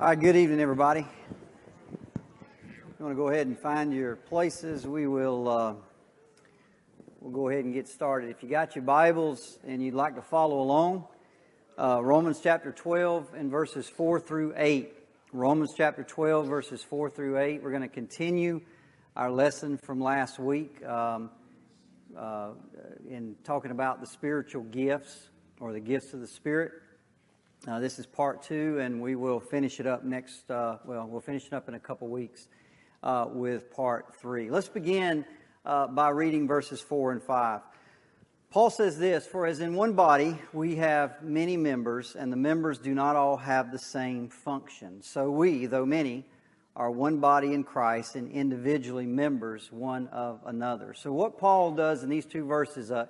All right, good evening, everybody. You want to go ahead and find your places? We will. Uh, we'll go ahead and get started. If you got your Bibles and you'd like to follow along, uh, Romans chapter 12 and verses 4 through 8. Romans chapter 12, verses 4 through 8. We're going to continue our lesson from last week um, uh, in talking about the spiritual gifts or the gifts of the Spirit. Uh, this is part two, and we will finish it up next. Uh, well, we'll finish it up in a couple weeks uh, with part three. Let's begin uh, by reading verses four and five. Paul says this For as in one body we have many members, and the members do not all have the same function. So we, though many, are one body in Christ and individually members one of another. So, what Paul does in these two verses uh,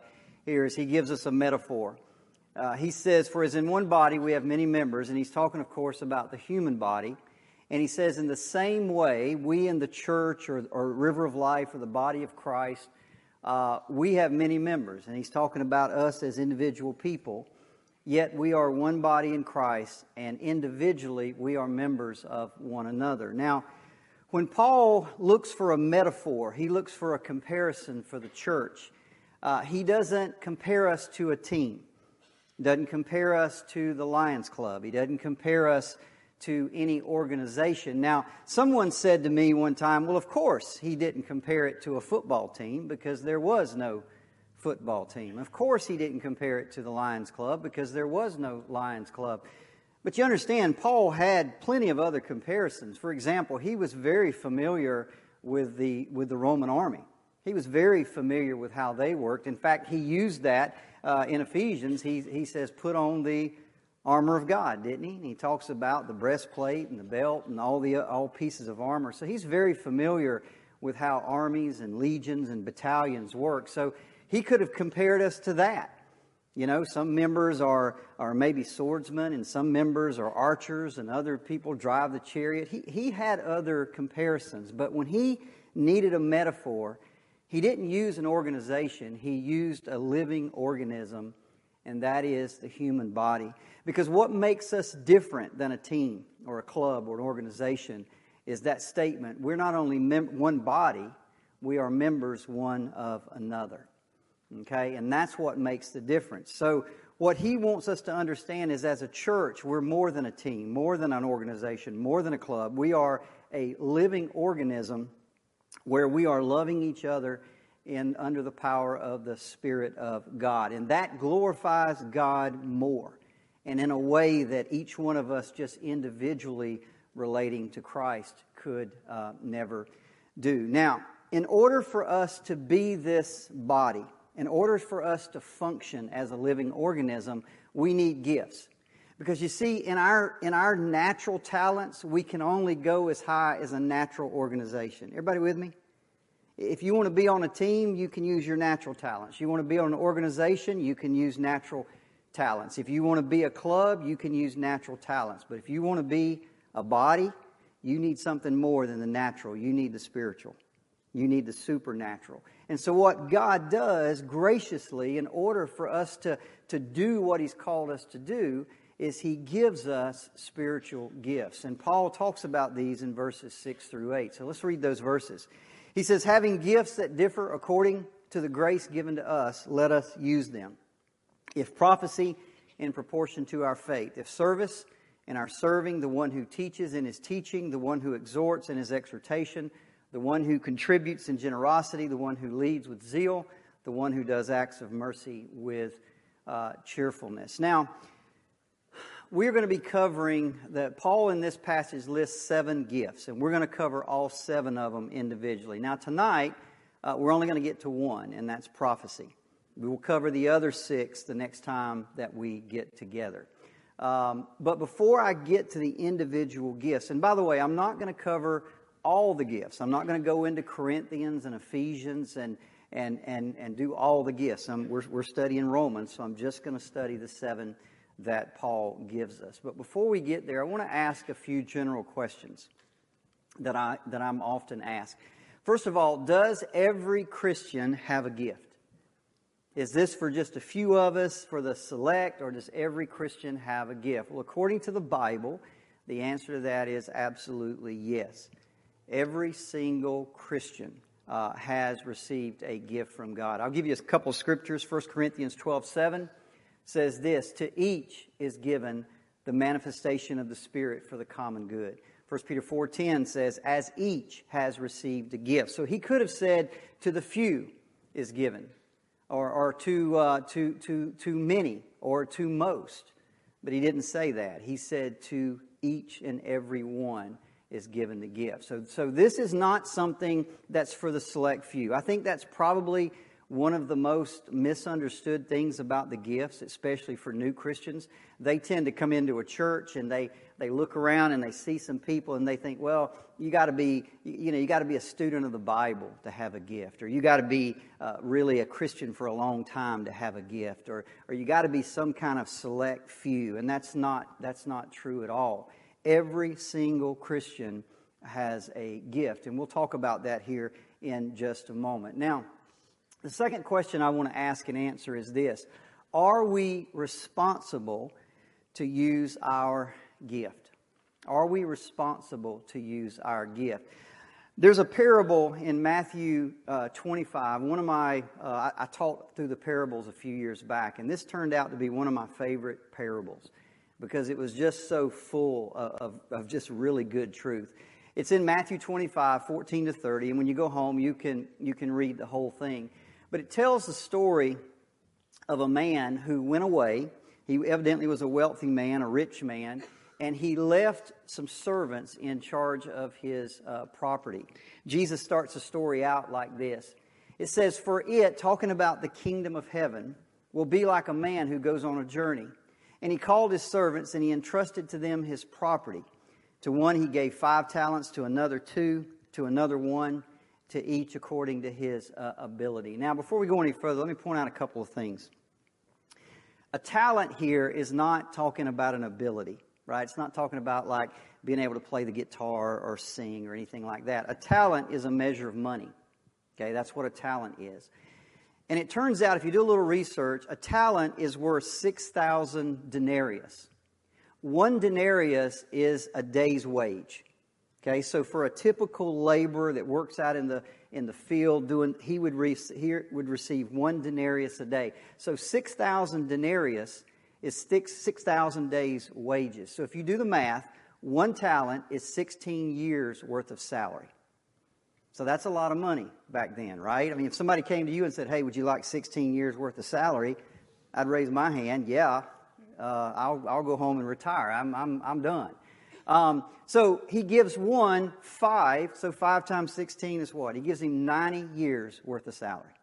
here is he gives us a metaphor. Uh, he says, For as in one body we have many members, and he's talking, of course, about the human body. And he says, In the same way, we in the church or, or River of Life or the body of Christ, uh, we have many members. And he's talking about us as individual people. Yet we are one body in Christ, and individually we are members of one another. Now, when Paul looks for a metaphor, he looks for a comparison for the church. Uh, he doesn't compare us to a team doesn't compare us to the Lions Club. He doesn't compare us to any organization. Now, someone said to me one time, well, of course, he didn't compare it to a football team because there was no football team. Of course, he didn't compare it to the Lions Club because there was no Lions Club. But you understand, Paul had plenty of other comparisons. For example, he was very familiar with the, with the Roman army. He was very familiar with how they worked. In fact, he used that uh, in Ephesians, he, he says, put on the armor of God, didn't he? And he talks about the breastplate and the belt and all the all pieces of armor. So he's very familiar with how armies and legions and battalions work. So he could have compared us to that. You know, some members are, are maybe swordsmen and some members are archers and other people drive the chariot. He, he had other comparisons, but when he needed a metaphor, he didn't use an organization, he used a living organism, and that is the human body. Because what makes us different than a team or a club or an organization is that statement we're not only mem- one body, we are members one of another. Okay? And that's what makes the difference. So, what he wants us to understand is as a church, we're more than a team, more than an organization, more than a club. We are a living organism where we are loving each other in under the power of the Spirit of God. And that glorifies God more. And in a way that each one of us just individually relating to Christ could uh, never do. Now, in order for us to be this body, in order for us to function as a living organism, we need gifts. Because you see, in our, in our natural talents, we can only go as high as a natural organization. Everybody with me? If you want to be on a team, you can use your natural talents. You want to be on an organization, you can use natural talents. If you want to be a club, you can use natural talents. But if you want to be a body, you need something more than the natural. You need the spiritual. You need the supernatural. And so, what God does graciously, in order for us to, to do what He's called us to do, is He gives us spiritual gifts. And Paul talks about these in verses 6 through 8. So, let's read those verses. He says, having gifts that differ according to the grace given to us, let us use them. If prophecy, in proportion to our faith. If service, in our serving, the one who teaches in his teaching, the one who exhorts in his exhortation, the one who contributes in generosity, the one who leads with zeal, the one who does acts of mercy with uh, cheerfulness. Now, we're going to be covering that Paul in this passage lists seven gifts, and we're going to cover all seven of them individually. Now, tonight, uh, we're only going to get to one, and that's prophecy. We will cover the other six the next time that we get together. Um, but before I get to the individual gifts, and by the way, I'm not going to cover all the gifts. I'm not going to go into Corinthians and Ephesians and and and and do all the gifts. I'm, we're, we're studying Romans, so I'm just going to study the seven that Paul gives us. But before we get there, I want to ask a few general questions that, I, that I'm often asked. First of all, does every Christian have a gift? Is this for just a few of us, for the select, or does every Christian have a gift? Well, according to the Bible, The answer to that is absolutely yes. Every single Christian uh, has received a gift from God. I'll give you a couple scriptures. 1 Corinthians 12 7 says this To each is given the manifestation of the Spirit for the common good. 1 Peter 4:10 says, "As each has received a gift." So he could have said, "To the few is given," or, or to, uh, to, to, to many, or to most. But he didn't say that. He said, "To each and every one is given the gift." So, so this is not something that's for the select few. I think that's probably one of the most misunderstood things about the gifts, especially for new Christians, they tend to come into a church and they, they look around and they see some people and they think, well, you got to be, you know, you got to be a student of the Bible to have a gift, or you got to be uh, really a Christian for a long time to have a gift, or, or you got to be some kind of select few, and that's not that's not true at all. Every single Christian has a gift, and we'll talk about that here in just a moment. Now. The second question I want to ask and answer is this Are we responsible to use our gift? Are we responsible to use our gift? There's a parable in Matthew uh, 25. One of my, uh, I, I taught through the parables a few years back, and this turned out to be one of my favorite parables because it was just so full of, of, of just really good truth. It's in Matthew 25, 14 to 30, and when you go home, you can, you can read the whole thing. But it tells the story of a man who went away. He evidently was a wealthy man, a rich man, and he left some servants in charge of his uh, property. Jesus starts the story out like this It says, For it, talking about the kingdom of heaven, will be like a man who goes on a journey. And he called his servants and he entrusted to them his property. To one he gave five talents, to another two, to another one to each according to his uh, ability. Now, before we go any further, let me point out a couple of things. A talent here is not talking about an ability, right? It's not talking about like being able to play the guitar or sing or anything like that. A talent is a measure of money. Okay, that's what a talent is. And it turns out, if you do a little research, a talent is worth 6,000 denarius. One denarius is a day's wage. Okay, so for a typical laborer that works out in the in the field doing, he would re, he would receive one denarius a day. So six thousand denarius is six six thousand days wages. So if you do the math, one talent is sixteen years worth of salary. So that's a lot of money back then, right? I mean, if somebody came to you and said, "Hey, would you like sixteen years worth of salary?" I'd raise my hand. Yeah, uh, I'll I'll go home and retire. I'm I'm I'm done. Um, so he gives one five. So five times 16 is what? He gives him 90 years worth of salary.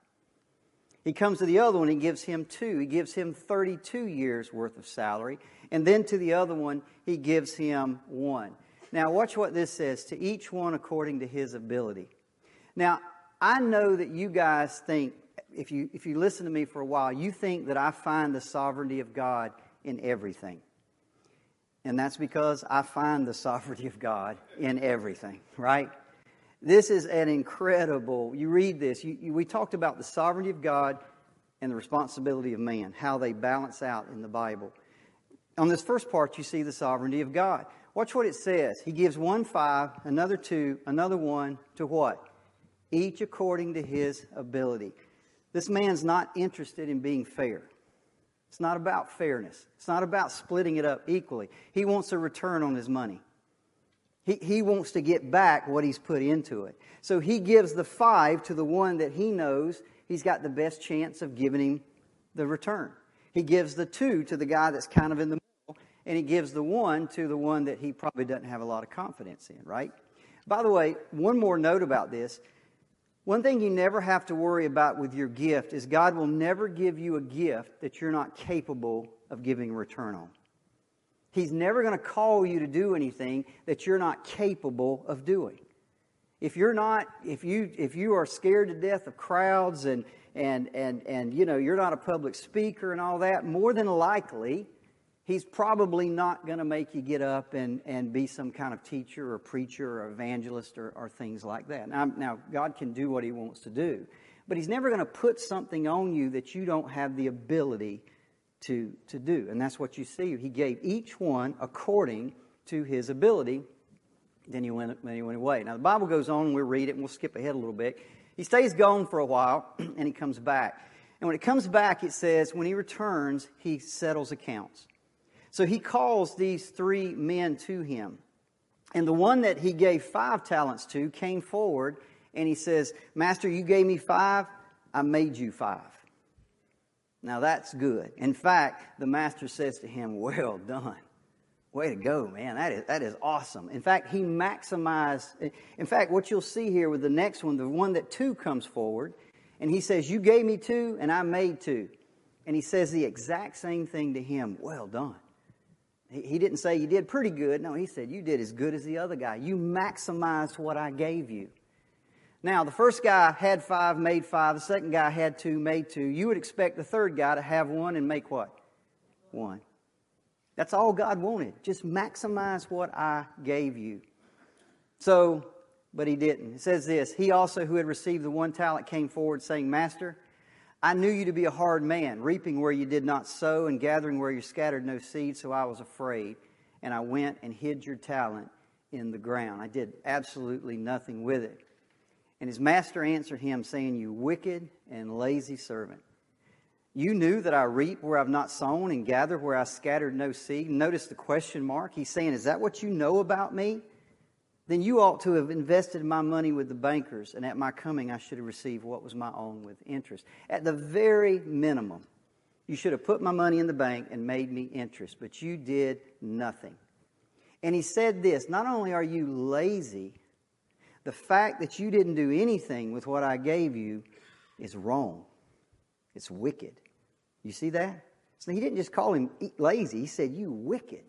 He comes to the other one, he gives him two. He gives him 32 years worth of salary. And then to the other one, he gives him one. Now, watch what this says to each one according to his ability. Now, I know that you guys think, if you, if you listen to me for a while, you think that I find the sovereignty of God in everything. And that's because I find the sovereignty of God in everything, right? This is an incredible, you read this, you, you, we talked about the sovereignty of God and the responsibility of man, how they balance out in the Bible. On this first part, you see the sovereignty of God. Watch what it says. He gives one five, another two, another one to what? Each according to his ability. This man's not interested in being fair. It's not about fairness. It's not about splitting it up equally. He wants a return on his money. He, he wants to get back what he's put into it. So he gives the five to the one that he knows he's got the best chance of giving him the return. He gives the two to the guy that's kind of in the middle, and he gives the one to the one that he probably doesn't have a lot of confidence in, right? By the way, one more note about this. One thing you never have to worry about with your gift is God will never give you a gift that you're not capable of giving return on. He's never going to call you to do anything that you're not capable of doing. If you're not, if you if you are scared to death of crowds and and and and you know you're not a public speaker and all that, more than likely he's probably not going to make you get up and, and be some kind of teacher or preacher or evangelist or, or things like that. Now, now, God can do what he wants to do, but he's never going to put something on you that you don't have the ability to, to do. And that's what you see. He gave each one according to his ability. Then he went, then he went away. Now, the Bible goes on, we'll read it, and we'll skip ahead a little bit. He stays gone for a while, and he comes back. And when it comes back, it says, when he returns, he settles accounts. So he calls these three men to him. And the one that he gave five talents to came forward and he says, Master, you gave me five, I made you five. Now that's good. In fact, the master says to him, Well done. Way to go, man. That is, that is awesome. In fact, he maximized. In fact, what you'll see here with the next one, the one that two comes forward, and he says, You gave me two, and I made two. And he says the exact same thing to him. Well done. He, didn't say you did pretty good. No, he said, You did as good as the other guy. You maximized what I gave you. Now, the first guy had five, made five. The second guy had two, made two. You would expect the third guy to have one and make what? One. That's all God wanted. Just maximize what I gave you. So, but he didn't. It says this He also, who had received the one talent, came forward, saying, Master, I knew you to be a hard man, reaping where you did not sow and gathering where you scattered no seed, so I was afraid. And I went and hid your talent in the ground. I did absolutely nothing with it. And his master answered him, saying, You wicked and lazy servant. You knew that I reap where I've not sown and gather where I scattered no seed. Notice the question mark. He's saying, Is that what you know about me? Then you ought to have invested my money with the bankers, and at my coming I should have received what was my own with interest. At the very minimum, you should have put my money in the bank and made me interest, but you did nothing. And he said this not only are you lazy, the fact that you didn't do anything with what I gave you is wrong. It's wicked. You see that? So he didn't just call him lazy, he said, You wicked.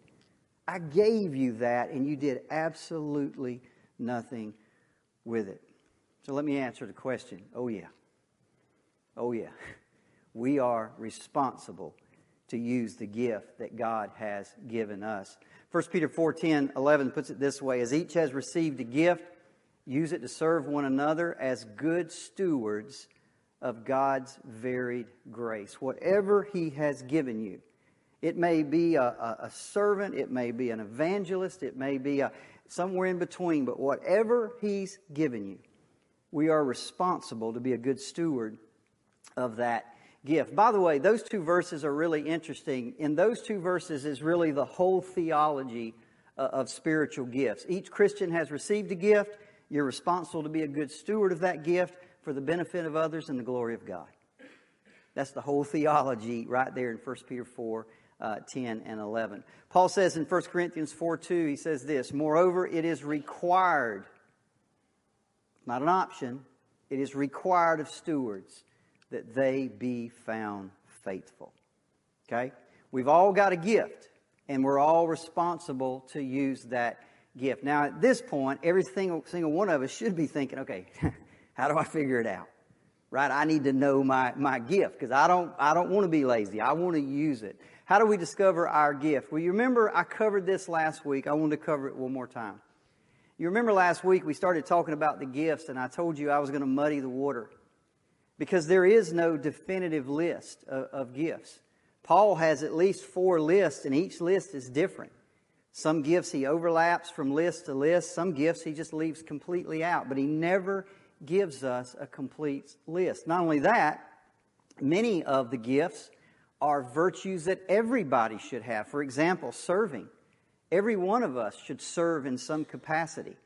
I gave you that and you did absolutely nothing with it. So let me answer the question. Oh, yeah. Oh, yeah. We are responsible to use the gift that God has given us. 1 Peter 4 10, 11 puts it this way As each has received a gift, Use it to serve one another as good stewards of God's varied grace. Whatever He has given you, it may be a, a, a servant, it may be an evangelist, it may be a, somewhere in between, but whatever He's given you, we are responsible to be a good steward of that gift. By the way, those two verses are really interesting. In those two verses is really the whole theology uh, of spiritual gifts. Each Christian has received a gift you're responsible to be a good steward of that gift for the benefit of others and the glory of God. That's the whole theology right there in 1 Peter 4 uh, 10 and 11. Paul says in 1 Corinthians 4 2, he says this Moreover, it is required, not an option, it is required of stewards that they be found faithful. Okay? We've all got a gift, and we're all responsible to use that gift. Now, at this point, every single, single one of us should be thinking, okay, how do I figure it out? Right? I need to know my, my gift because I don't, I don't want to be lazy. I want to use it. How do we discover our gift? Well, you remember I covered this last week. I wanted to cover it one more time. You remember last week we started talking about the gifts and I told you I was going to muddy the water because there is no definitive list of, of gifts. Paul has at least four lists and each list is different. Some gifts he overlaps from list to list. Some gifts he just leaves completely out. But he never gives us a complete list. Not only that, many of the gifts are virtues that everybody should have. For example, serving. Every one of us should serve in some capacity.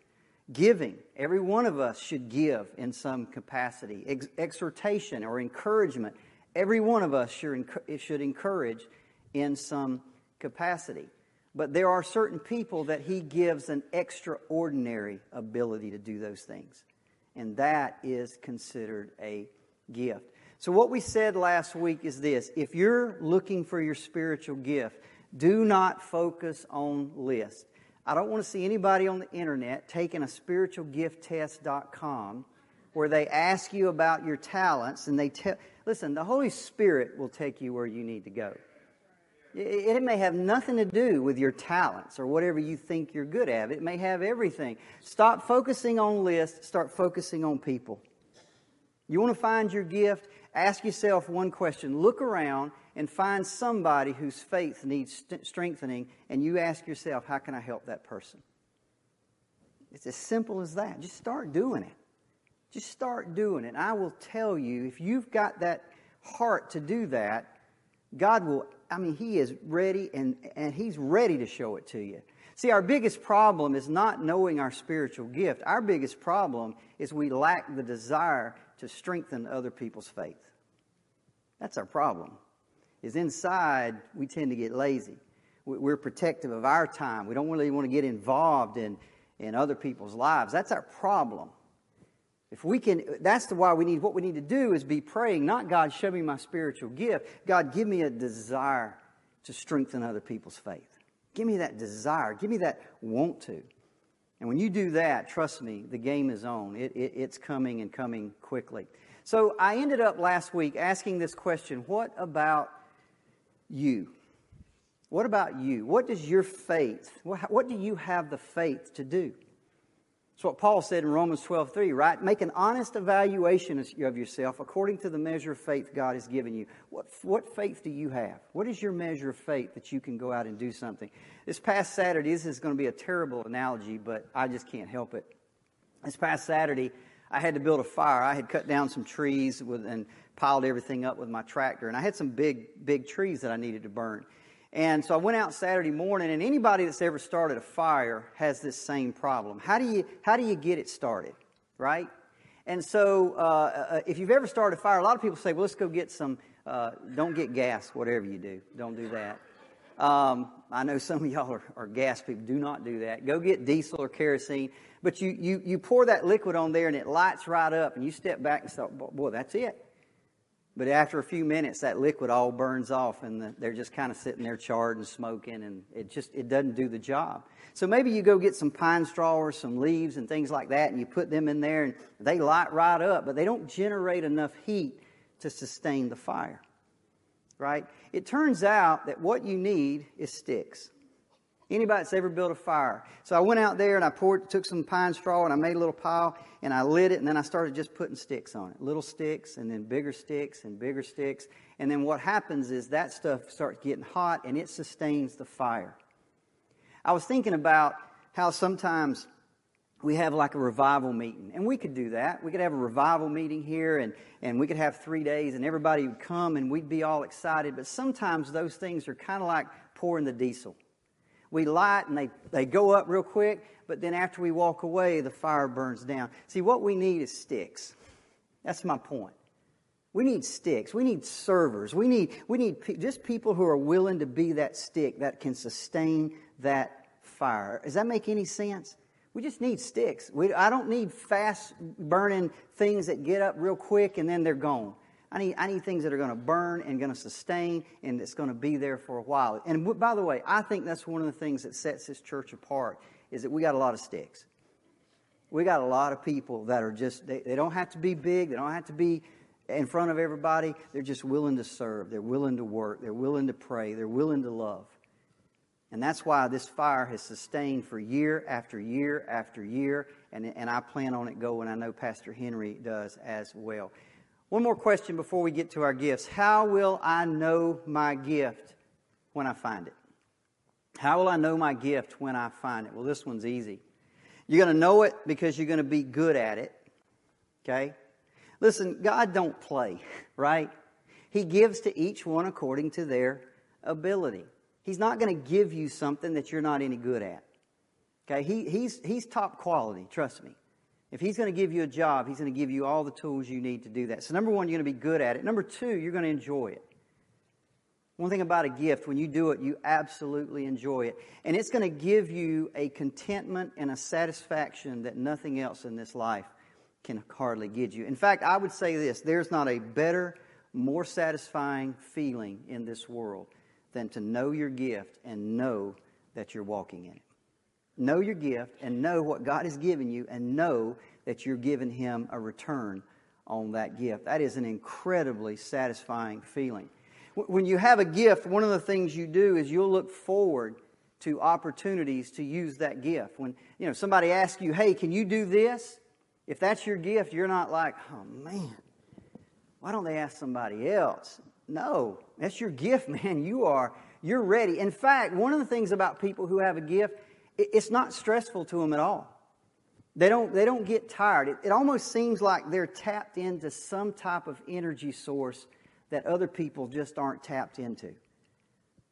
Giving. Every one of us should give in some capacity. Ex- exhortation or encouragement. Every one of us should, should encourage in some capacity. But there are certain people that he gives an extraordinary ability to do those things. And that is considered a gift. So, what we said last week is this if you're looking for your spiritual gift, do not focus on lists. I don't want to see anybody on the internet taking a spiritualgifttest.com where they ask you about your talents and they tell, listen, the Holy Spirit will take you where you need to go. It may have nothing to do with your talents or whatever you think you're good at. It may have everything. Stop focusing on lists, start focusing on people. You want to find your gift? Ask yourself one question. Look around and find somebody whose faith needs st- strengthening, and you ask yourself, How can I help that person? It's as simple as that. Just start doing it. Just start doing it. I will tell you, if you've got that heart to do that, God will, I mean, He is ready and, and He's ready to show it to you. See, our biggest problem is not knowing our spiritual gift. Our biggest problem is we lack the desire to strengthen other people's faith. That's our problem. Is inside we tend to get lazy. We're protective of our time. We don't really want to get involved in, in other people's lives. That's our problem. If we can, that's the why we need, what we need to do is be praying, not God, show me my spiritual gift. God, give me a desire to strengthen other people's faith. Give me that desire. Give me that want to. And when you do that, trust me, the game is on. It, it, it's coming and coming quickly. So I ended up last week asking this question What about you? What about you? What does your faith, what, what do you have the faith to do? That's what Paul said in Romans 12, 3, right? Make an honest evaluation of yourself according to the measure of faith God has given you. What, what faith do you have? What is your measure of faith that you can go out and do something? This past Saturday, this is going to be a terrible analogy, but I just can't help it. This past Saturday, I had to build a fire. I had cut down some trees with, and piled everything up with my tractor, and I had some big, big trees that I needed to burn. And so I went out Saturday morning, and anybody that's ever started a fire has this same problem. How do you, how do you get it started, right? And so uh, uh, if you've ever started a fire, a lot of people say, well, let's go get some, uh, don't get gas, whatever you do. Don't do that. Um, I know some of y'all are, are, gas people. Do not do that. Go get diesel or kerosene. But you, you, you pour that liquid on there and it lights right up, and you step back and say, boy, that's it. But after a few minutes, that liquid all burns off, and the, they're just kind of sitting there charred and smoking, and it just it doesn't do the job. So maybe you go get some pine straw or some leaves and things like that, and you put them in there, and they light right up, but they don't generate enough heat to sustain the fire. Right? It turns out that what you need is sticks. Anybody that's ever built a fire. So I went out there and I poured, took some pine straw and I made a little pile and I lit it and then I started just putting sticks on it. Little sticks and then bigger sticks and bigger sticks. And then what happens is that stuff starts getting hot and it sustains the fire. I was thinking about how sometimes we have like a revival meeting. And we could do that. We could have a revival meeting here and, and we could have three days and everybody would come and we'd be all excited. But sometimes those things are kind of like pouring the diesel we light and they, they go up real quick, but then after we walk away, the fire burns down. See, what we need is sticks. That's my point. We need sticks. We need servers. We need, we need pe- just people who are willing to be that stick that can sustain that fire. Does that make any sense? We just need sticks. We, I don't need fast burning things that get up real quick and then they're gone. I need, I need things that are going to burn and going to sustain and it's going to be there for a while. And by the way, I think that's one of the things that sets this church apart is that we got a lot of sticks. We got a lot of people that are just, they, they don't have to be big, they don't have to be in front of everybody. They're just willing to serve, they're willing to work, they're willing to pray, they're willing to love. And that's why this fire has sustained for year after year after year, and, and I plan on it going. I know Pastor Henry does as well. One more question before we get to our gifts. How will I know my gift when I find it? How will I know my gift when I find it? Well, this one's easy. You're going to know it because you're going to be good at it. Okay? Listen, God don't play, right? He gives to each one according to their ability. He's not going to give you something that you're not any good at. Okay? He, he's, he's top quality, trust me. If he's going to give you a job, he's going to give you all the tools you need to do that. So, number one, you're going to be good at it. Number two, you're going to enjoy it. One thing about a gift, when you do it, you absolutely enjoy it. And it's going to give you a contentment and a satisfaction that nothing else in this life can hardly give you. In fact, I would say this there's not a better, more satisfying feeling in this world than to know your gift and know that you're walking in it. Know your gift and know what God has given you and know that you're giving Him a return on that gift. That is an incredibly satisfying feeling. When you have a gift, one of the things you do is you'll look forward to opportunities to use that gift. When you know somebody asks you, "Hey, can you do this?" If that's your gift, you're not like, "Oh man, why don't they ask somebody else?" No, that's your gift, man. You are, you're ready. In fact, one of the things about people who have a gift, it's not stressful to them at all. They don't, they don't get tired. It, it almost seems like they're tapped into some type of energy source that other people just aren't tapped into.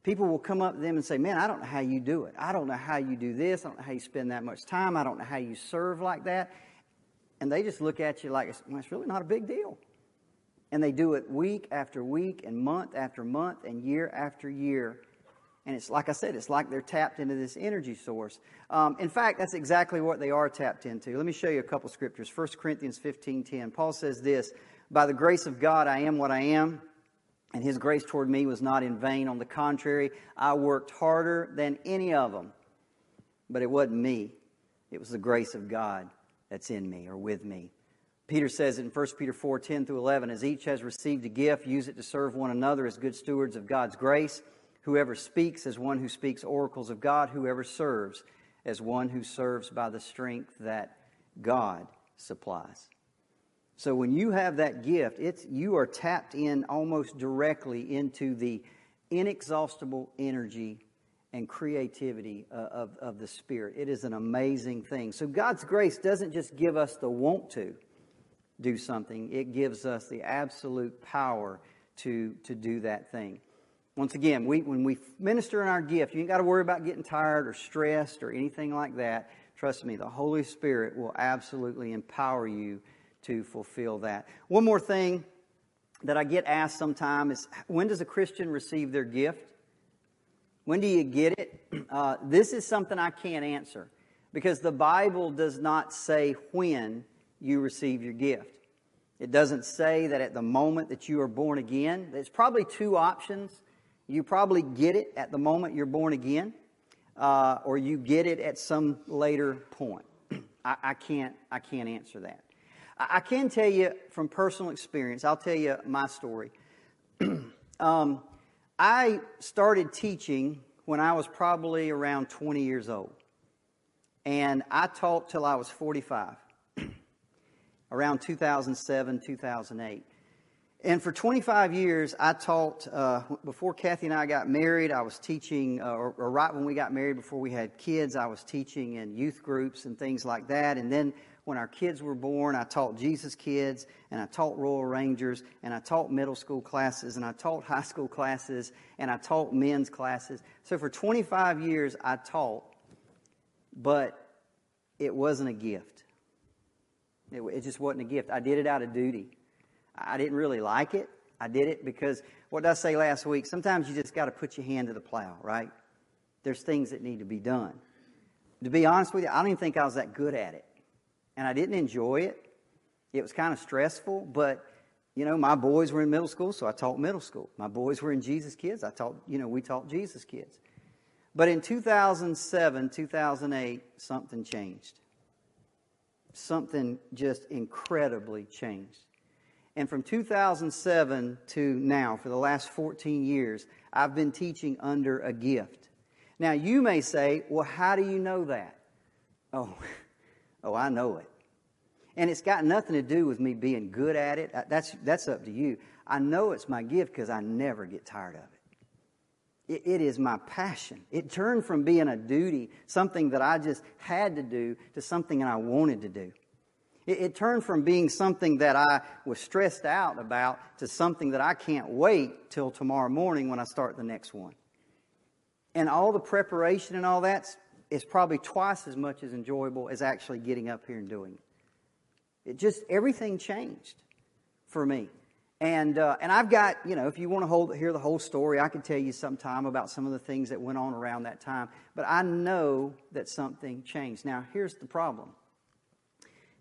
People will come up to them and say, Man, I don't know how you do it. I don't know how you do this. I don't know how you spend that much time. I don't know how you serve like that. And they just look at you like, well, it's really not a big deal. And they do it week after week and month after month and year after year. And it's like I said, it's like they're tapped into this energy source. Um, in fact, that's exactly what they are tapped into. Let me show you a couple scriptures. 1 Corinthians 15 10. Paul says this By the grace of God, I am what I am and his grace toward me was not in vain. On the contrary, I worked harder than any of them. But it wasn't me, it was the grace of God that's in me or with me. Peter says in 1 Peter 4 10 through 11, as each has received a gift, use it to serve one another as good stewards of God's grace. Whoever speaks as one who speaks oracles of God, whoever serves as one who serves by the strength that God supplies. So when you have that gift, it's, you are tapped in almost directly into the inexhaustible energy and creativity uh, of, of the Spirit. It is an amazing thing. So God's grace doesn't just give us the want to do something, it gives us the absolute power to, to do that thing. Once again, we, when we minister in our gift, you ain't got to worry about getting tired or stressed or anything like that. Trust me, the Holy Spirit will absolutely empower you to fulfill that. One more thing that I get asked sometimes is when does a Christian receive their gift? When do you get it? Uh, this is something I can't answer because the Bible does not say when you receive your gift. It doesn't say that at the moment that you are born again. There's probably two options. You probably get it at the moment you're born again, uh, or you get it at some later point. I, I, can't. I can't answer that. I can tell you from personal experience, I'll tell you my story. um, I started teaching when I was probably around 20 years old. And I taught till I was 45, around 2007, 2008. And for 25 years, I taught, uh, before Kathy and I got married, I was teaching, uh, or, or, right when we got married, before we had kids, I was teaching in youth groups and things like that. And then when our kids were born, I taught Jesus kids, and I taught Royal Rangers, and I taught middle school classes, and I taught high school classes, and I taught men's classes. So for 25 years, I taught, but it wasn't a gift. It, it just wasn't a gift. I did it out of duty. I didn't really like it. I did it because, what did I say last week? Sometimes you just got to put your hand to the plow, right? There's things that need to be done. To be honest with you, I don't even think I was that good at it and I didn't enjoy it. It was kind of stressful, but you know, my boys were in middle school, so I taught middle school. My boys were in Jesus Kids. I taught, you know, we taught Jesus Kids. But in 2007, 2008, something changed. Something just incredibly changed. And from 2007 to now, for the last 14 years, I've been teaching under a gift. Now, you may say, well, how do you know that? Oh, oh, I know it. And it's got nothing to do with me being good at it. That's, that's up to you. I know it's my gift because I never get tired of it. it. It is my passion. It turned from being a duty, something that I just had to do, to something that I wanted to do. It, it turned from being something that I was stressed out about to something that I can't wait till tomorrow morning when I start the next one. And all the preparation and all that is probably twice as much as enjoyable as actually getting up here and doing it. It just, everything changed for me. And, uh, and I've got, you know, if you want to hold, hear the whole story, I could tell you sometime about some of the things that went on around that time. But I know that something changed. Now, here's the problem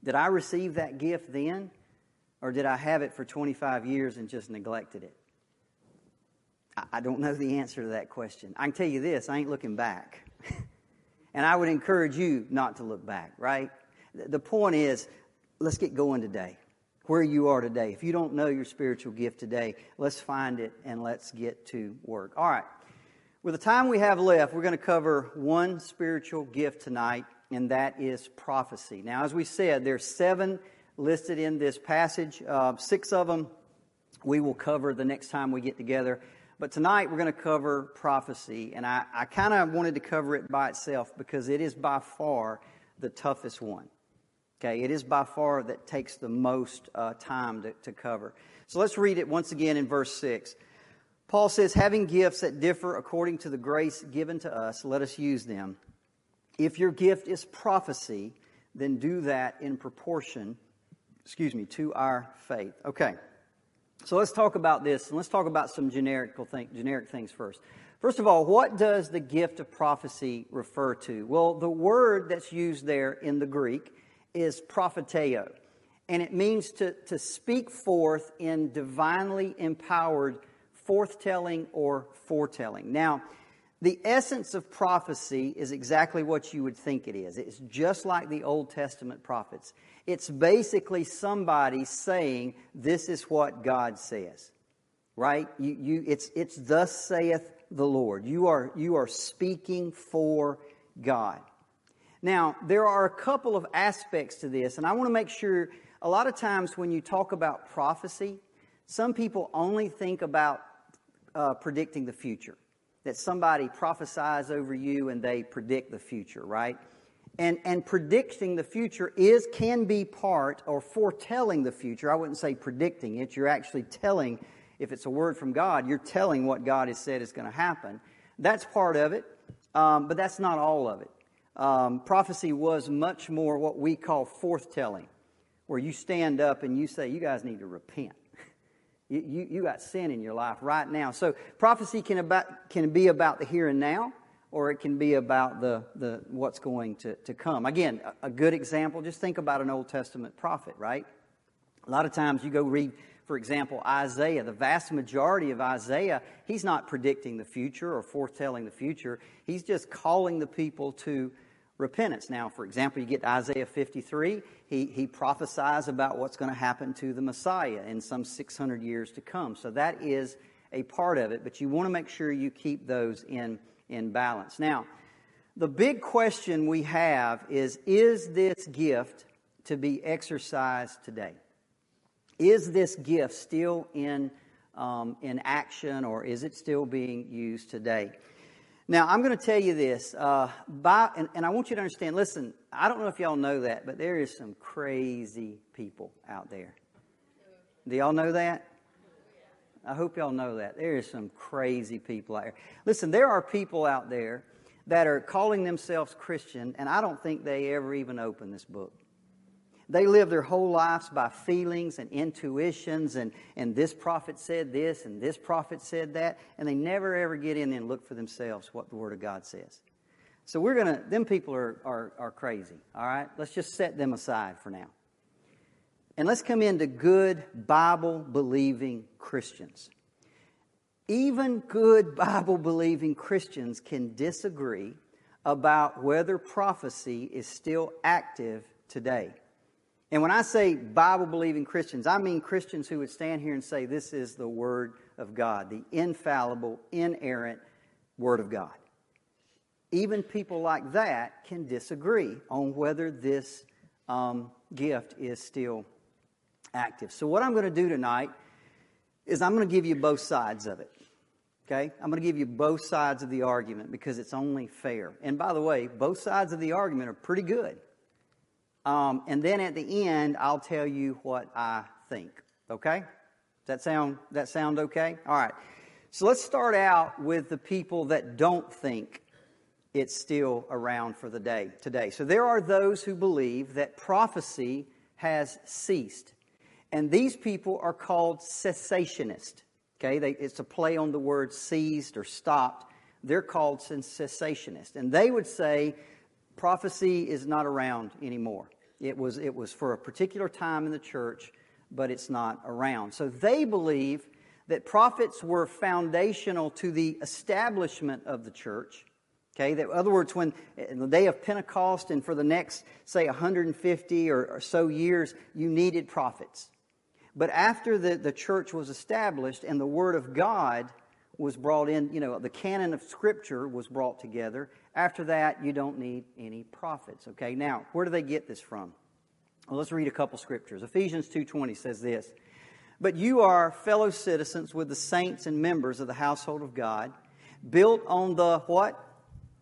Did I receive that gift then, or did I have it for 25 years and just neglected it? I, don't know the answer to that question. I can tell you this I ain't looking back. and I would encourage you not to look back, right? The point is, let's get going today. Where you are today. If you don't know your spiritual gift today, let's find it and let's get to work. All right. With the time we have left, we're going to cover one spiritual gift tonight, and that is prophecy. Now, as we said, there's seven listed in this passage. Uh, six of them we will cover the next time we get together. But tonight we're going to cover prophecy, and I, I kind of wanted to cover it by itself because it is by far the toughest one. Okay, it is by far that takes the most uh, time to, to cover. So let's read it once again in verse 6. Paul says, having gifts that differ according to the grace given to us, let us use them. If your gift is prophecy, then do that in proportion, excuse me, to our faith. Okay. So let's talk about this, and let's talk about some generic, thing, generic things first. First of all, what does the gift of prophecy refer to? Well, the word that's used there in the Greek is propheteo, and it means to, to speak forth in divinely empowered forthtelling or foretelling. Now, the essence of prophecy is exactly what you would think it is. It's just like the Old Testament prophets. It's basically somebody saying, This is what God says. Right? You, you, it's, it's thus saith the Lord. You are, you are speaking for God. Now, there are a couple of aspects to this, and I want to make sure a lot of times when you talk about prophecy, some people only think about uh, predicting the future that somebody prophesies over you and they predict the future, right? And, and predicting the future is can be part or foretelling the future. I wouldn't say predicting it. You're actually telling, if it's a word from God, you're telling what God has said is going to happen. That's part of it, um, but that's not all of it. Um, prophecy was much more what we call forthtelling, where you stand up and you say, You guys need to repent. You, you, you got sin in your life right now. So prophecy can, about, can be about the here and now, or it can be about the, the what's going to, to come. Again, a, a good example, just think about an Old Testament prophet, right? A lot of times you go read, for example, Isaiah. The vast majority of Isaiah, he's not predicting the future or foretelling the future. He's just calling the people to repentance. Now, for example, you get Isaiah 53, he, he prophesies about what's going to happen to the Messiah in some 600 years to come. So that is a part of it, but you want to make sure you keep those in, in balance. Now, the big question we have is Is this gift to be exercised today? Is this gift still in, um, in action or is it still being used today? Now, I'm going to tell you this, uh, by, and, and I want you to understand listen, I don't know if y'all know that, but there is some crazy people out there. Do y'all know that? I hope y'all know that. There is some crazy people out there. Listen, there are people out there that are calling themselves Christian, and I don't think they ever even open this book. They live their whole lives by feelings and intuitions, and, and this prophet said this, and this prophet said that, and they never ever get in and look for themselves what the Word of God says. So we're going to, them people are, are, are crazy, all right? Let's just set them aside for now. And let's come into good Bible believing Christians. Even good Bible believing Christians can disagree about whether prophecy is still active today. And when I say Bible believing Christians, I mean Christians who would stand here and say this is the Word of God, the infallible, inerrant Word of God. Even people like that can disagree on whether this um, gift is still active. So, what I'm going to do tonight is I'm going to give you both sides of it. Okay? I'm going to give you both sides of the argument because it's only fair. And by the way, both sides of the argument are pretty good. Um, and then at the end, I'll tell you what I think. Okay? Does that sound that sound okay? All right. So let's start out with the people that don't think it's still around for the day today. So there are those who believe that prophecy has ceased. And these people are called cessationists. Okay, they, it's a play on the word ceased or stopped. They're called cessationists. And they would say prophecy is not around anymore. It was, it was for a particular time in the church, but it's not around. So they believe that prophets were foundational to the establishment of the church. Okay, that, in other words, when the day of Pentecost and for the next, say, 150 or, or so years, you needed prophets. But after the, the church was established and the Word of God was brought in, you know, the canon of Scripture was brought together, after that, you don't need any prophets. Okay, now, where do they get this from? Well, let's read a couple scriptures. Ephesians 2.20 says this, But you are fellow citizens with the saints and members of the household of God, built on the what?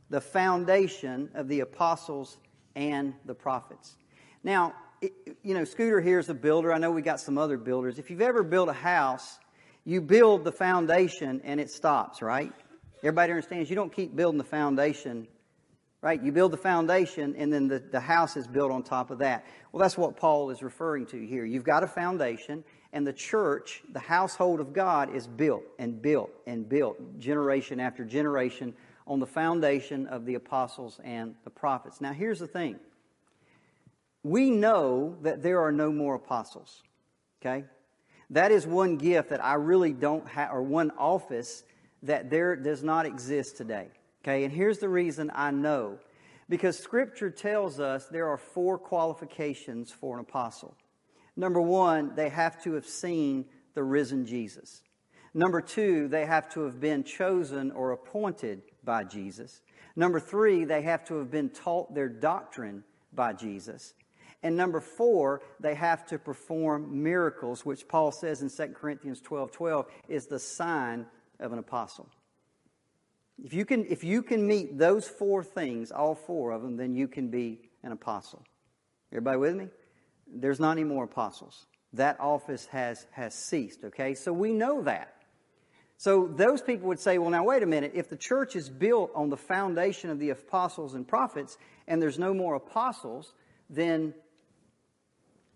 The foundation of the apostles and the prophets. Now, you know, Scooter here is a builder. I know we got some other builders. If you've ever built a house, you build the foundation and it stops, right? Everybody understands you don't keep building the foundation, right? You build the foundation and then the, the house is built on top of that. Well, that's what Paul is referring to here. You've got a foundation and the church, the household of God, is built and built and built generation after generation on the foundation of the apostles and the prophets. Now, here's the thing we know that there are no more apostles, okay? That is one gift that I really don't have, or one office that there does not exist today. Okay, and here's the reason I know. Because Scripture tells us there are four qualifications for an apostle. Number one, they have to have seen the risen Jesus. Number two, they have to have been chosen or appointed by Jesus. Number three, they have to have been taught their doctrine by Jesus. And number four, they have to perform miracles, which Paul says in 2 Corinthians 12 12 is the sign of an apostle. If you can, if you can meet those four things, all four of them, then you can be an apostle. Everybody with me? There's not any more apostles. That office has, has ceased, okay? So we know that. So those people would say, well, now wait a minute. If the church is built on the foundation of the apostles and prophets and there's no more apostles, then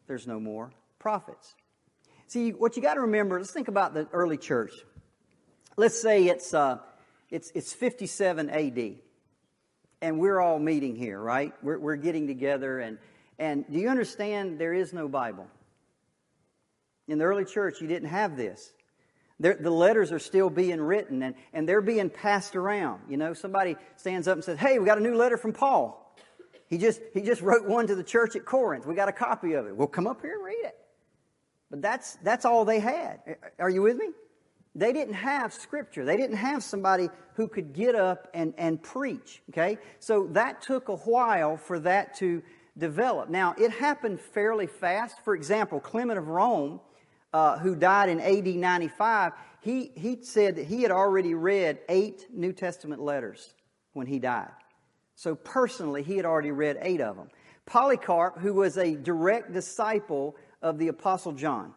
there's no more prophets. See, what you got to remember, let's think about the early church. Let's say it's, uh, it's, it's 57 AD, and we're all meeting here, right? We're, we're getting together, and, and do you understand there is no Bible? In the early church, you didn't have this. They're, the letters are still being written, and, and they're being passed around. You know, somebody stands up and says, Hey, we got a new letter from Paul. He just, he just wrote one to the church at Corinth. We got a copy of it. We'll come up here and read it. But that's, that's all they had. Are you with me? They didn't have scripture. They didn't have somebody who could get up and, and preach. Okay? So that took a while for that to develop. Now, it happened fairly fast. For example, Clement of Rome, uh, who died in AD 95, he, he said that he had already read eight New Testament letters when he died. So personally, he had already read eight of them. Polycarp, who was a direct disciple of the Apostle John.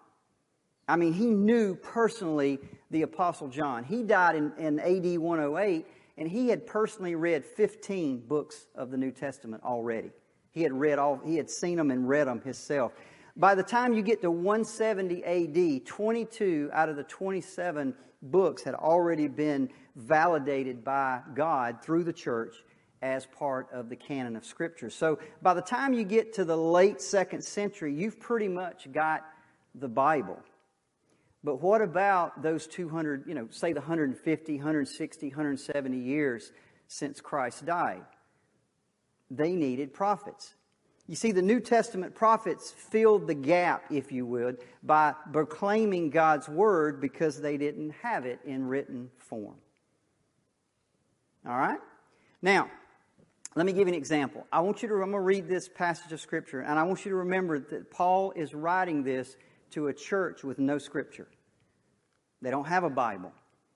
I mean, he knew personally the Apostle John. He died in, in AD 108, and he had personally read 15 books of the New Testament already. He had read all, he had seen them and read them himself. By the time you get to 170 AD, 22 out of the 27 books had already been validated by God through the church as part of the canon of Scripture. So by the time you get to the late second century, you've pretty much got the Bible. But what about those 200, you know, say the 150, 160, 170 years since Christ died? They needed prophets. You see, the New Testament prophets filled the gap, if you would, by proclaiming God's word because they didn't have it in written form. All right? Now, let me give you an example. I want you to, I'm going to read this passage of Scripture, and I want you to remember that Paul is writing this to a church with no Scripture. They don't have a Bible.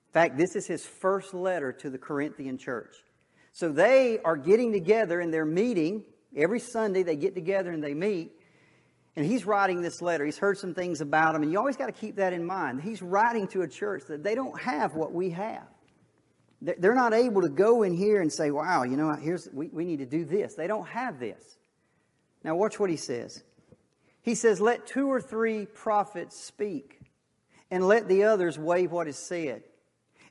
In fact, this is his first letter to the Corinthian church. So they are getting together and they're meeting. Every Sunday they get together and they meet. And he's writing this letter. He's heard some things about them, and you always got to keep that in mind. He's writing to a church that they don't have what we have. They're not able to go in here and say, wow, you know, here's, we, we need to do this. They don't have this. Now, watch what he says. He says, Let two or three prophets speak, and let the others weigh what is said.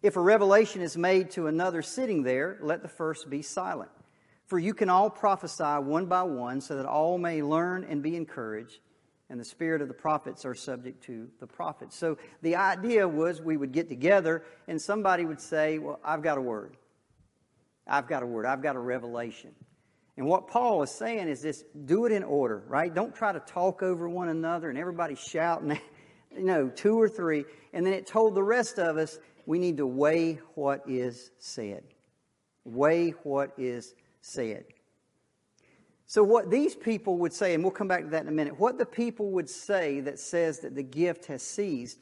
If a revelation is made to another sitting there, let the first be silent. For you can all prophesy one by one, so that all may learn and be encouraged and the spirit of the prophets are subject to the prophets. So the idea was we would get together and somebody would say, Well, I've got a word. I've got a word. I've got a revelation. And what Paul is saying is this do it in order, right? Don't try to talk over one another and everybody shouting, you know, two or three. And then it told the rest of us we need to weigh what is said. Weigh what is said. So, what these people would say, and we'll come back to that in a minute, what the people would say that says that the gift has ceased,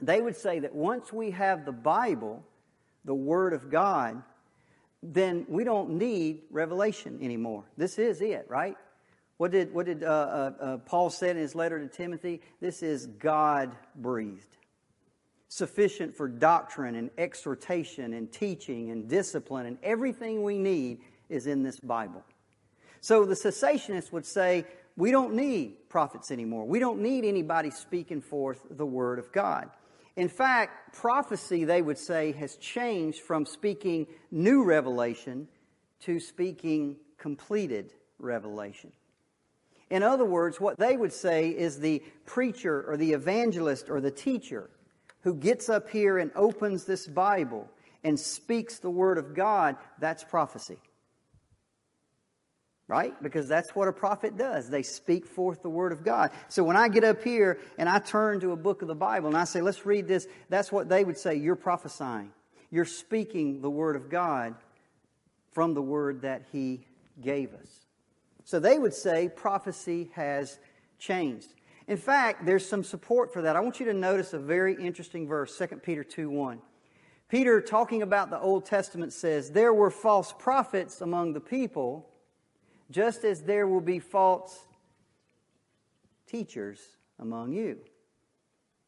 they would say that once we have the Bible, the Word of God, then we don't need revelation anymore. This is it, right? What did, what did uh, uh, uh, Paul say in his letter to Timothy? This is God breathed, sufficient for doctrine and exhortation and teaching and discipline, and everything we need is in this Bible. So the cessationists would say, we don't need prophets anymore. We don't need anybody speaking forth the word of God. In fact, prophecy, they would say, has changed from speaking new revelation to speaking completed revelation. In other words, what they would say is the preacher or the evangelist or the teacher who gets up here and opens this Bible and speaks the Word of God, that's prophecy right? Because that's what a prophet does. They speak forth the word of God. So when I get up here and I turn to a book of the Bible and I say, let's read this, that's what they would say. You're prophesying. You're speaking the word of God from the word that he gave us. So they would say prophecy has changed. In fact, there's some support for that. I want you to notice a very interesting verse, 2 Peter 2 1. Peter, talking about the Old Testament, says, There were false prophets among the people just as there will be false teachers among you.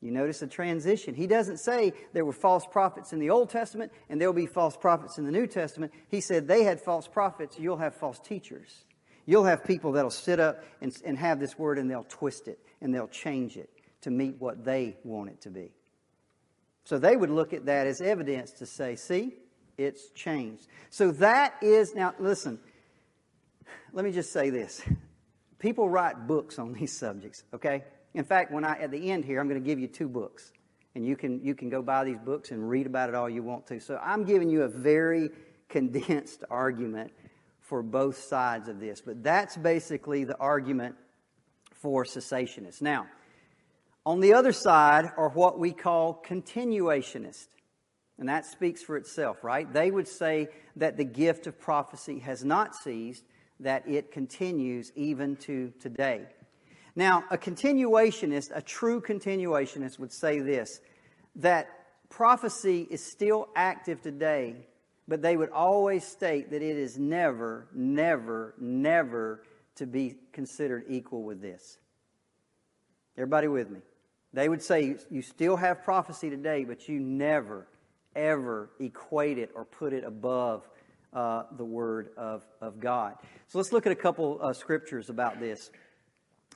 You notice the transition. He doesn't say there were false prophets in the Old Testament and there will be false prophets in the New Testament. He said they had false prophets, you'll have false teachers. You'll have people that'll sit up and, and have this word and they'll twist it and they'll change it to meet what they want it to be. So they would look at that as evidence to say, see, it's changed. So that is, now listen, let me just say this. People write books on these subjects, okay? In fact, when I at the end here, I'm going to give you two books. And you can you can go buy these books and read about it all you want to. So I'm giving you a very condensed argument for both sides of this. But that's basically the argument for cessationists. Now, on the other side are what we call continuationists. And that speaks for itself, right? They would say that the gift of prophecy has not ceased, that it continues even to today. Now, a continuationist, a true continuationist, would say this that prophecy is still active today, but they would always state that it is never, never, never to be considered equal with this. Everybody with me? They would say you still have prophecy today, but you never, ever equate it or put it above uh, the Word of, of God. So let's look at a couple uh, scriptures about this.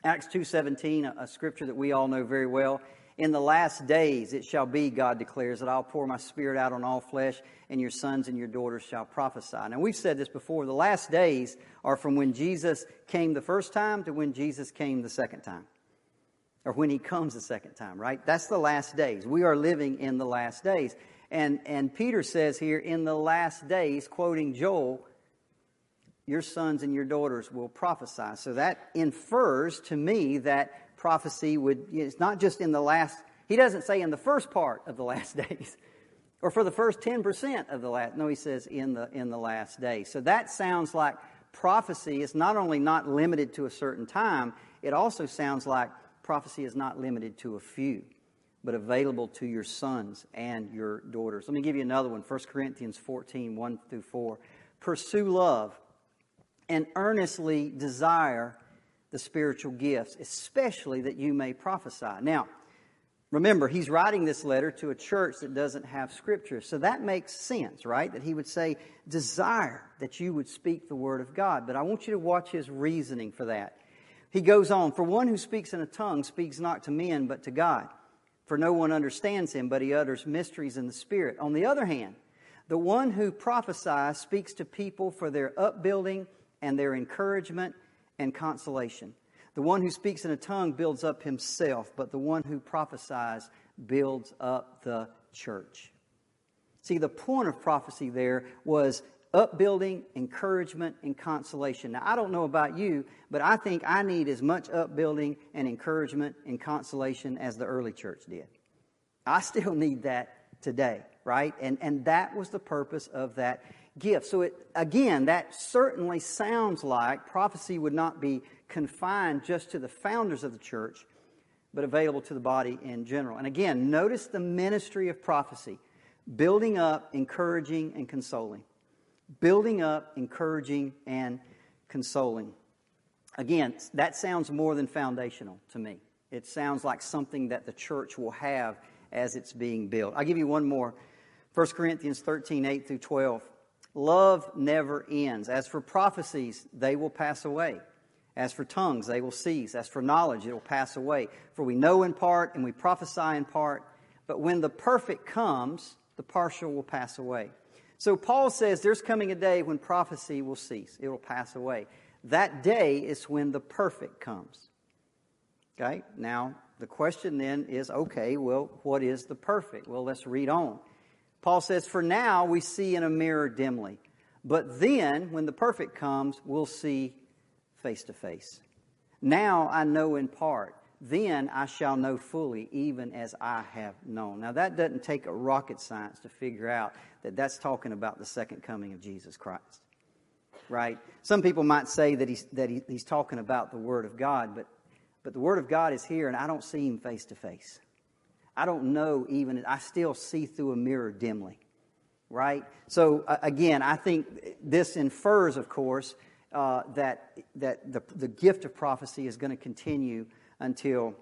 Acts 2.17, a, a scripture that we all know very well. In the last days it shall be, God declares, that I'll pour my spirit out on all flesh, and your sons and your daughters shall prophesy. Now, we've said this before. The last days are from when Jesus came the first time to when Jesus came the second time. Or when he comes the second time, right? That's the last days. We are living in the last days. And, and Peter says here, in the last days, quoting Joel, your sons and your daughters will prophesy. So that infers to me that prophecy would, it's not just in the last, he doesn't say in the first part of the last days or for the first 10% of the last, no, he says in the, in the last days. So that sounds like prophecy is not only not limited to a certain time, it also sounds like prophecy is not limited to a few but available to your sons and your daughters. Let me give you another one 1 Corinthians 14 1 through 4. Pursue love and earnestly desire the spiritual gifts, especially that you may prophesy. Now, remember, he's writing this letter to a church that doesn't have scripture. So that makes sense, right? That he would say, desire that you would speak the word of God. But I want you to watch his reasoning for that. He goes on, For one who speaks in a tongue speaks not to men, but to God for no one understands him, but he utters mysteries in the Spirit. On the other hand, the one who prophesies speaks to people for their upbuilding and their encouragement and consolation. The one who speaks in a tongue builds up himself, but the one who prophesies builds up the church. See, the point of prophecy there was upbuilding, encouragement, and consolation. Now, I don't know about you, but I think I need as much upbuilding and encouragement and consolation as the early church did. I still need that today, right? And, and that was the purpose of that gift. So, it, again, that certainly sounds like prophecy would not be confined just to the founders of the church, but available to the body in general. And again, notice the ministry of prophecy building up, encouraging, and consoling. Building up, encouraging, and consoling. Again, that sounds more than foundational to me. It sounds like something that the church will have as it's being built. I'll give you one more 1 Corinthians 13, 8 through 12. Love never ends. As for prophecies, they will pass away. As for tongues, they will cease. As for knowledge, it will pass away. For we know in part and we prophesy in part. But when the perfect comes, the partial will pass away. So Paul says there's coming a day when prophecy will cease, it will pass away. That day is when the perfect comes. Okay? Now, the question then is okay, well, what is the perfect? Well, let's read on. Paul says, For now we see in a mirror dimly, but then, when the perfect comes, we'll see face to face. Now I know in part, then I shall know fully, even as I have known. Now, that doesn't take a rocket science to figure out that that's talking about the second coming of Jesus Christ. Right? Some people might say that he's, that he, he's talking about the Word of God, but, but the Word of God is here, and I don't see him face to face. I don't know even, I still see through a mirror dimly. Right? So, uh, again, I think this infers, of course, uh, that, that the, the gift of prophecy is going to continue until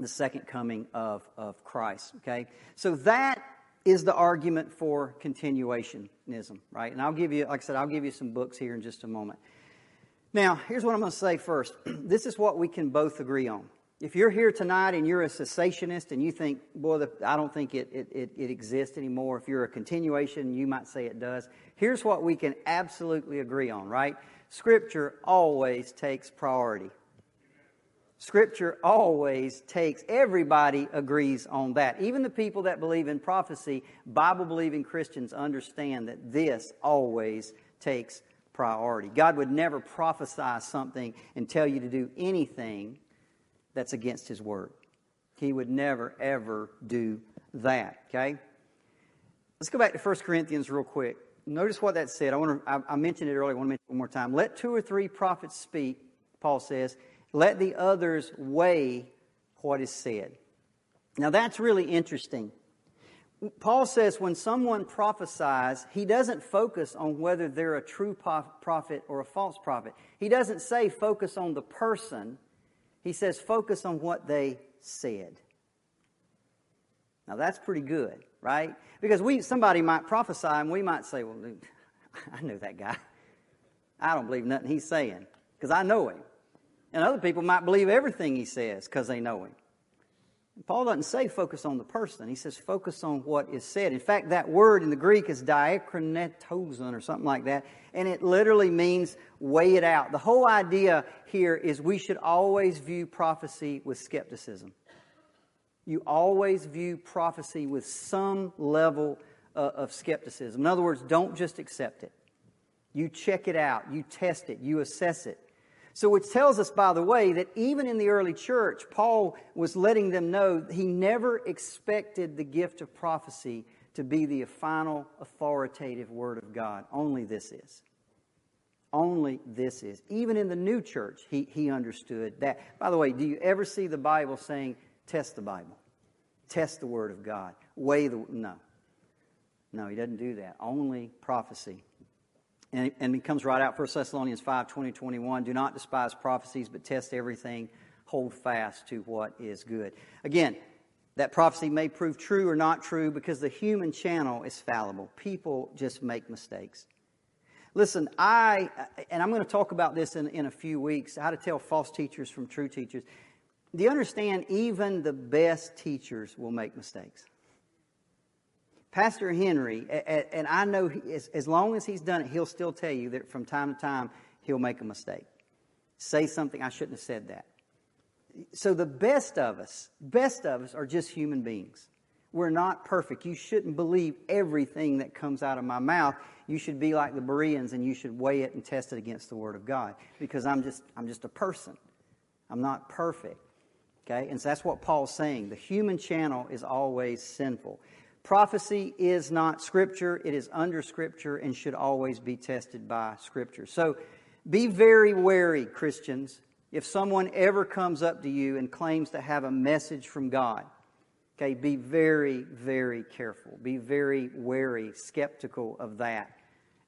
the second coming of, of Christ. Okay? So that is the argument for continuationism, right? And I'll give you, like I said, I'll give you some books here in just a moment. Now, here's what I'm going to say first. this is what we can both agree on. If you're here tonight and you're a cessationist and you think, boy, the, I don't think it, it, it, it exists anymore, if you're a continuation, you might say it does. Here's what we can absolutely agree on, right? Scripture always takes priority. Scripture always takes, everybody agrees on that. Even the people that believe in prophecy, Bible believing Christians understand that this always takes priority. God would never prophesy something and tell you to do anything that's against His Word. He would never, ever do that, okay? Let's go back to 1 Corinthians real quick. Notice what that said. I, want to, I, I mentioned it earlier. I want to mention it one more time. Let two or three prophets speak, Paul says, let the others weigh what is said. Now that's really interesting. Paul says when someone prophesies, he doesn't focus on whether they're a true prophet or a false prophet. He doesn't say focus on the person. He says focus on what they said. Now that's pretty good, right? Because we somebody might prophesy and we might say, "Well, I know that guy. I don't believe nothing he's saying because I know him." And other people might believe everything he says because they know him. Paul doesn't say focus on the person. He says focus on what is said. In fact, that word in the Greek is diakronetoson or something like that, and it literally means weigh it out. The whole idea here is we should always view prophecy with skepticism. You always view prophecy with some level uh, of skepticism. In other words, don't just accept it. You check it out, you test it, you assess it. So, which tells us, by the way, that even in the early church, Paul was letting them know he never expected the gift of prophecy to be the final authoritative word of God. Only this is. Only this is. Even in the new church, he, he understood that. By the way, do you ever see the Bible saying, test the Bible? Test the word of God. Weigh the. No. No, he doesn't do that. Only prophecy. And, and it comes right out 1 Thessalonians 5 20, 21. Do not despise prophecies, but test everything. Hold fast to what is good. Again, that prophecy may prove true or not true because the human channel is fallible. People just make mistakes. Listen, I, and I'm going to talk about this in, in a few weeks, how to tell false teachers from true teachers. Do you understand? Even the best teachers will make mistakes. Pastor Henry, and I know as long as he's done it, he'll still tell you that from time to time he'll make a mistake. Say something, I shouldn't have said that. So the best of us, best of us are just human beings. We're not perfect. You shouldn't believe everything that comes out of my mouth. You should be like the Bereans and you should weigh it and test it against the Word of God because I'm just, I'm just a person. I'm not perfect. Okay? And so that's what Paul's saying. The human channel is always sinful. Prophecy is not Scripture, it is under Scripture and should always be tested by Scripture. So be very wary, Christians, if someone ever comes up to you and claims to have a message from God. Okay, be very, very careful. Be very wary, skeptical of that,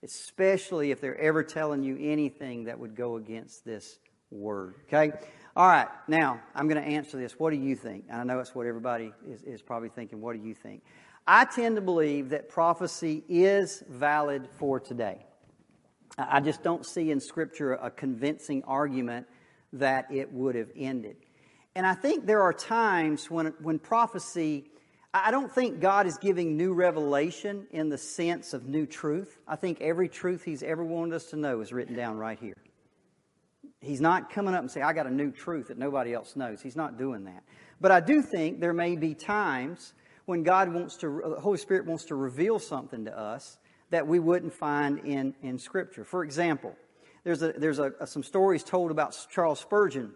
especially if they're ever telling you anything that would go against this word. Okay? All right, now I'm going to answer this. What do you think? I know it's what everybody is, is probably thinking. What do you think? I tend to believe that prophecy is valid for today. I just don't see in Scripture a convincing argument that it would have ended. And I think there are times when, when prophecy, I don't think God is giving new revelation in the sense of new truth. I think every truth He's ever wanted us to know is written down right here. He's not coming up and saying, I got a new truth that nobody else knows. He's not doing that. But I do think there may be times when God wants to, the Holy Spirit wants to reveal something to us that we wouldn't find in, in Scripture. For example, there's, a, there's a, some stories told about Charles Spurgeon.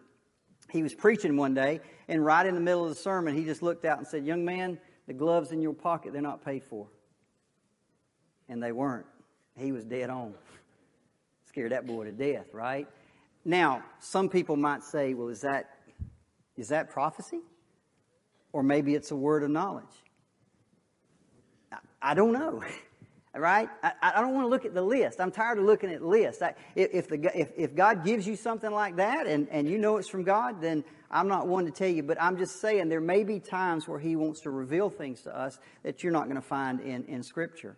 He was preaching one day, and right in the middle of the sermon, he just looked out and said, Young man, the gloves in your pocket, they're not paid for. And they weren't. He was dead on. Scared that boy to death, right? Now, some people might say, well, is that, is that prophecy? Or maybe it's a word of knowledge. I, don't know. right? I, I, don't want to look at the list. I'm tired of looking at lists. I, if, the, if, if God gives you something like that and, and you know it's from God, then I'm not one to tell you. But I'm just saying there may be times where He wants to reveal things to us that you're not going to find in, in Scripture.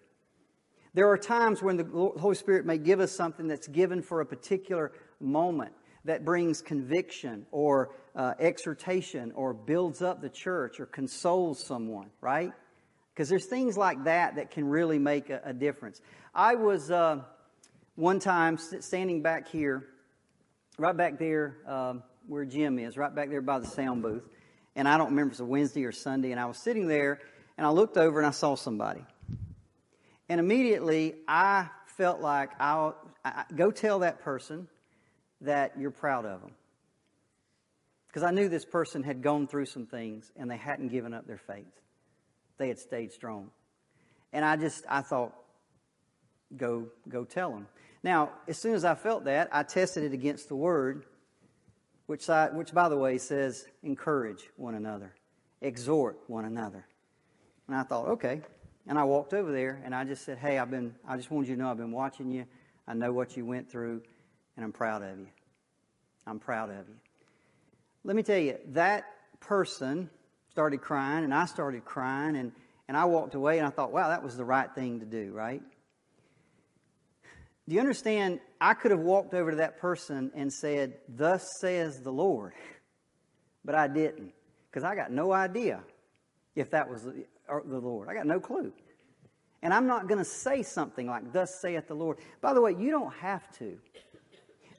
There are times when the Holy Spirit may give us something that's given for a particular moment that brings conviction or uh, exhortation or builds up the church or consoles someone, right? Because there's things like that that can really make a, a difference. I was uh, one time standing back here, right back there um, where Jim is, right back there by the sound booth. And I don't remember if it was a Wednesday or Sunday. And I was sitting there and I looked over and I saw somebody. And immediately I felt like I'll I, go tell that person that you're proud of them. Because I knew this person had gone through some things and they hadn't given up their faith. They had stayed strong. And I just, I thought, go, go tell them. Now, as soon as I felt that, I tested it against the word, which, I, which by the way says encourage one another, exhort one another. And I thought, okay. And I walked over there and I just said, hey, I've been, I just wanted you to know I've been watching you. I know what you went through, and I'm proud of you. I'm proud of you. Let me tell you, that person started crying, and I started crying, and, and I walked away, and I thought, wow, that was the right thing to do, right? Do you understand? I could have walked over to that person and said, Thus says the Lord. But I didn't, because I got no idea if that was the, the Lord. I got no clue. And I'm not going to say something like, Thus saith the Lord. By the way, you don't have to.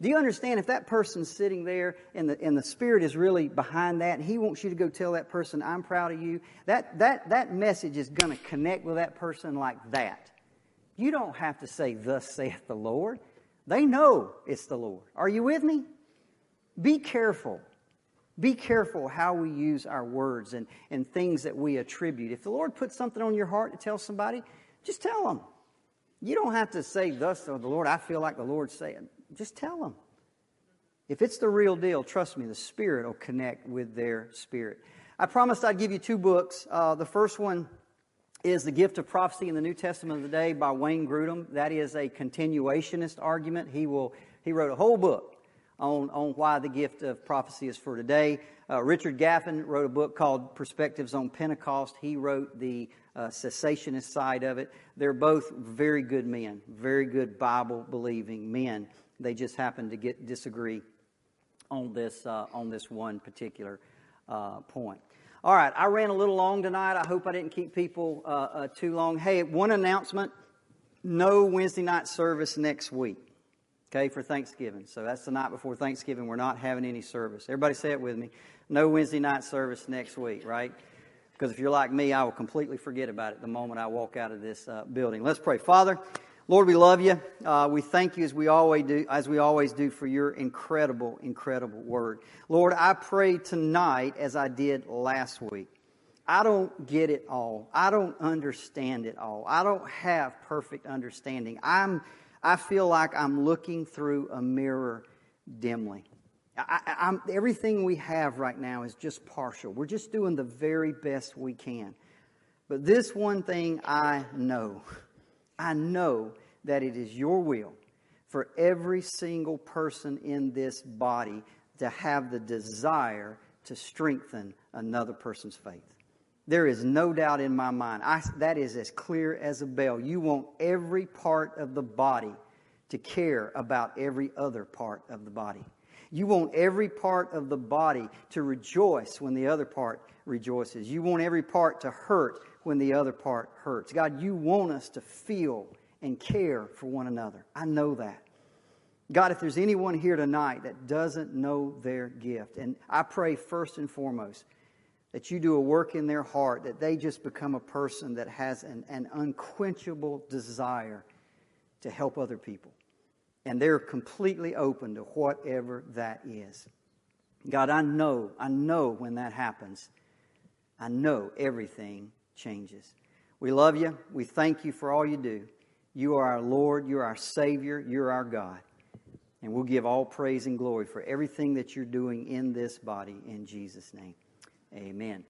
Do you understand if that person's sitting there and the, and the Spirit is really behind that and He wants you to go tell that person, I'm proud of you, that, that, that message is going to connect with that person like that. You don't have to say, Thus saith the Lord. They know it's the Lord. Are you with me? Be careful. Be careful how we use our words and, and things that we attribute. If the Lord puts something on your heart to tell somebody, just tell them. You don't have to say, Thus the Lord, I feel like the Lord saying. Just tell them. If it's the real deal, trust me, the Spirit will connect with their spirit. I promised I'd give you two books. Uh, the first one is The Gift of Prophecy in the New Testament of the Day by Wayne Grudem. That is a continuationist argument. He, will, he wrote a whole book on, on why the gift of prophecy is for today. Uh, Richard Gaffin wrote a book called Perspectives on Pentecost. He wrote the uh, cessationist side of it. They're both very good men, very good Bible believing men. They just happen to get disagree on this uh, on this one particular uh, point. All right, I ran a little long tonight. I hope I didn't keep people uh, uh, too long. Hey, one announcement: no Wednesday night service next week. Okay, for Thanksgiving. So that's the night before Thanksgiving. We're not having any service. Everybody say it with me. No Wednesday night service next week, right? Because if you're like me, I will completely forget about it the moment I walk out of this uh, building. Let's pray. Father, Lord, we love you. Uh, we thank you as we always do, as we always do, for your incredible, incredible word. Lord, I pray tonight as I did last week. I don't get it all. I don't understand it all. I don't have perfect understanding. I'm, I feel like I'm looking through a mirror dimly. I, everything we have right now is just partial. We're just doing the very best we can. But this one thing I know I know that it is your will for every single person in this body to have the desire to strengthen another person's faith. There is no doubt in my mind. I, that is as clear as a bell. You want every part of the body to care about every other part of the body. You want every part of the body to rejoice when the other part rejoices. You want every part to hurt when the other part hurts. God, you want us to feel and care for one another. I know that. God, if there's anyone here tonight that doesn't know their gift, and I pray first and foremost that you do a work in their heart, that they just become a person that has an, an unquenchable desire to help other people. And they're completely open to whatever that is. God, I know, I know when that happens, I know everything changes. We love you. We thank you for all you do. You are our Lord. You're our Savior. You're our God. And we'll give all praise and glory for everything that you're doing in this body in Jesus' name. Amen.